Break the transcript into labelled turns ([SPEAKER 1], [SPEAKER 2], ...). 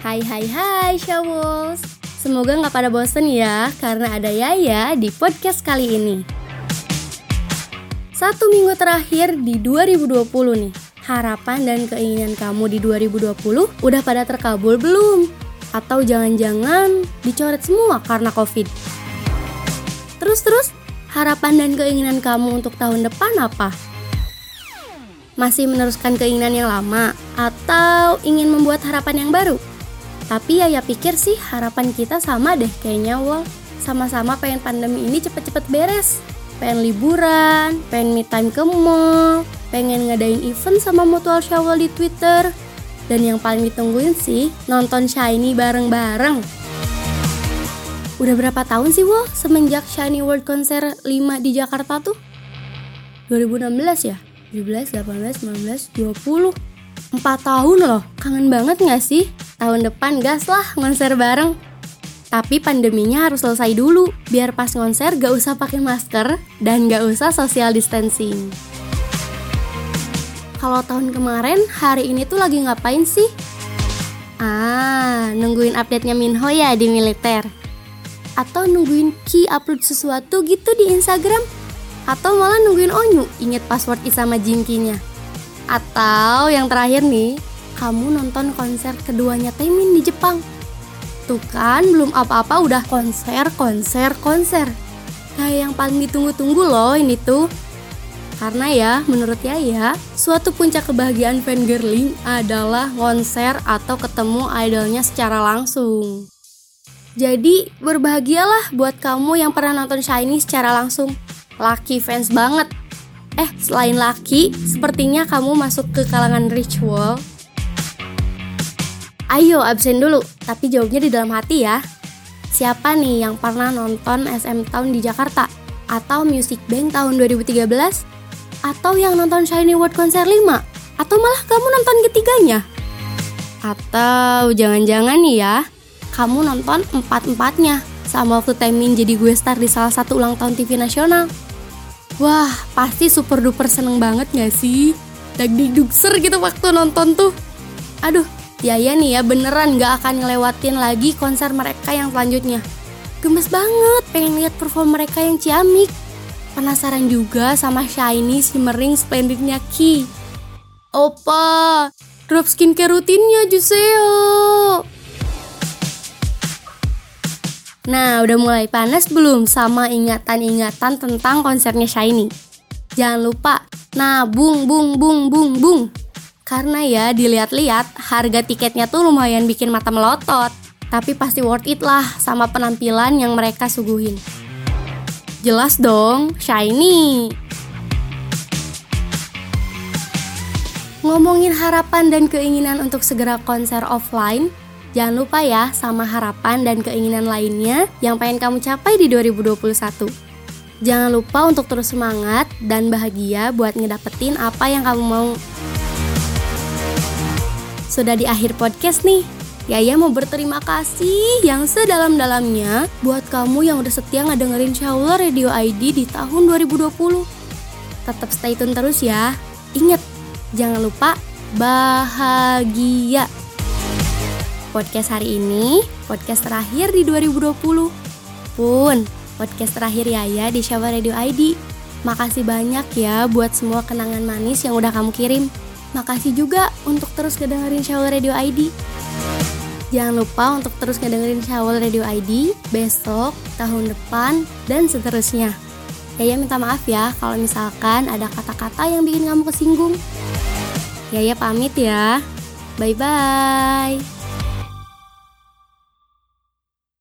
[SPEAKER 1] Hai hai hai Shawls Semoga nggak pada bosen ya Karena ada Yaya di podcast kali ini Satu minggu terakhir di 2020 nih Harapan dan keinginan kamu di 2020 udah pada terkabul belum? Atau jangan-jangan dicoret semua karena covid? Terus-terus harapan dan keinginan kamu untuk tahun depan apa? Masih meneruskan keinginan yang lama atau ingin membuat harapan yang baru? Tapi ya ya pikir sih harapan kita sama deh kayaknya Wol. Sama-sama pengen pandemi ini cepet-cepet beres. Pengen liburan, pengen me time ke mall, pengen ngadain event sama mutual shower di Twitter. Dan yang paling ditungguin sih nonton Shiny bareng-bareng. Udah berapa tahun sih Wol semenjak Shiny World Konser 5 di Jakarta tuh? 2016 ya? 17, 18, 19, 20 4 tahun loh, kangen banget gak sih? Tahun depan gas lah konser bareng Tapi pandeminya harus selesai dulu Biar pas konser gak usah pakai masker Dan gak usah social distancing Kalau tahun kemarin, hari ini tuh lagi ngapain sih? Ah, nungguin update-nya Minho ya di militer Atau nungguin Ki upload sesuatu gitu di Instagram atau malah nungguin Onyu inget password sama Jinkinya. Atau yang terakhir nih, kamu nonton konser keduanya Taemin di Jepang. Tuh kan, belum apa-apa udah konser, konser, konser. Kayak yang paling ditunggu-tunggu loh ini tuh. Karena ya, menurut Yaya, suatu puncak kebahagiaan fangirling adalah konser atau ketemu idolnya secara langsung. Jadi, berbahagialah buat kamu yang pernah nonton Shiny secara langsung. Lucky fans banget. Eh, selain Lucky, sepertinya kamu masuk ke kalangan ritual. Ayo absen dulu, tapi jawabnya di dalam hati ya. Siapa nih yang pernah nonton SM Town di Jakarta? Atau Music Bank tahun 2013? Atau yang nonton Shiny World Konser 5? Atau malah kamu nonton ketiganya? Atau jangan-jangan nih ya, kamu nonton empat-empatnya sama waktu Temin jadi gue star di salah satu ulang tahun TV nasional. Wah, pasti super duper seneng banget gak sih? Dagdikdukser gitu waktu nonton tuh. Aduh, Yaya nih ya beneran gak akan ngelewatin lagi konser mereka yang selanjutnya. Gemes banget pengen lihat perform mereka yang ciamik. Penasaran juga sama shiny shimmering splendidnya Ki. Opa, drop skincare rutinnya Juseo. Nah, udah mulai panas belum sama ingatan-ingatan tentang konsernya Shiny? Jangan lupa nabung bung bung bung bung. Karena ya dilihat-lihat harga tiketnya tuh lumayan bikin mata melotot. Tapi pasti worth it lah sama penampilan yang mereka suguhin. Jelas dong, Shiny. Ngomongin harapan dan keinginan untuk segera konser offline, Jangan lupa ya sama harapan dan keinginan lainnya yang pengen kamu capai di 2021. Jangan lupa untuk terus semangat dan bahagia buat ngedapetin apa yang kamu mau. Sudah di akhir podcast nih. Yaya mau berterima kasih yang sedalam-dalamnya buat kamu yang udah setia ngedengerin Shaula Radio ID di tahun 2020. Tetap stay tune terus ya. Ingat, jangan lupa bahagia podcast hari ini, podcast terakhir di 2020. Pun, podcast terakhir Yaya di Syawa Radio ID. Makasih banyak ya buat semua kenangan manis yang udah kamu kirim. Makasih juga untuk terus ngedengerin Syawa Radio ID. Jangan lupa untuk terus ngedengerin Syawal Radio ID besok, tahun depan, dan seterusnya. Yaya minta maaf ya kalau misalkan ada kata-kata yang bikin kamu kesinggung. Yaya pamit ya. Bye-bye.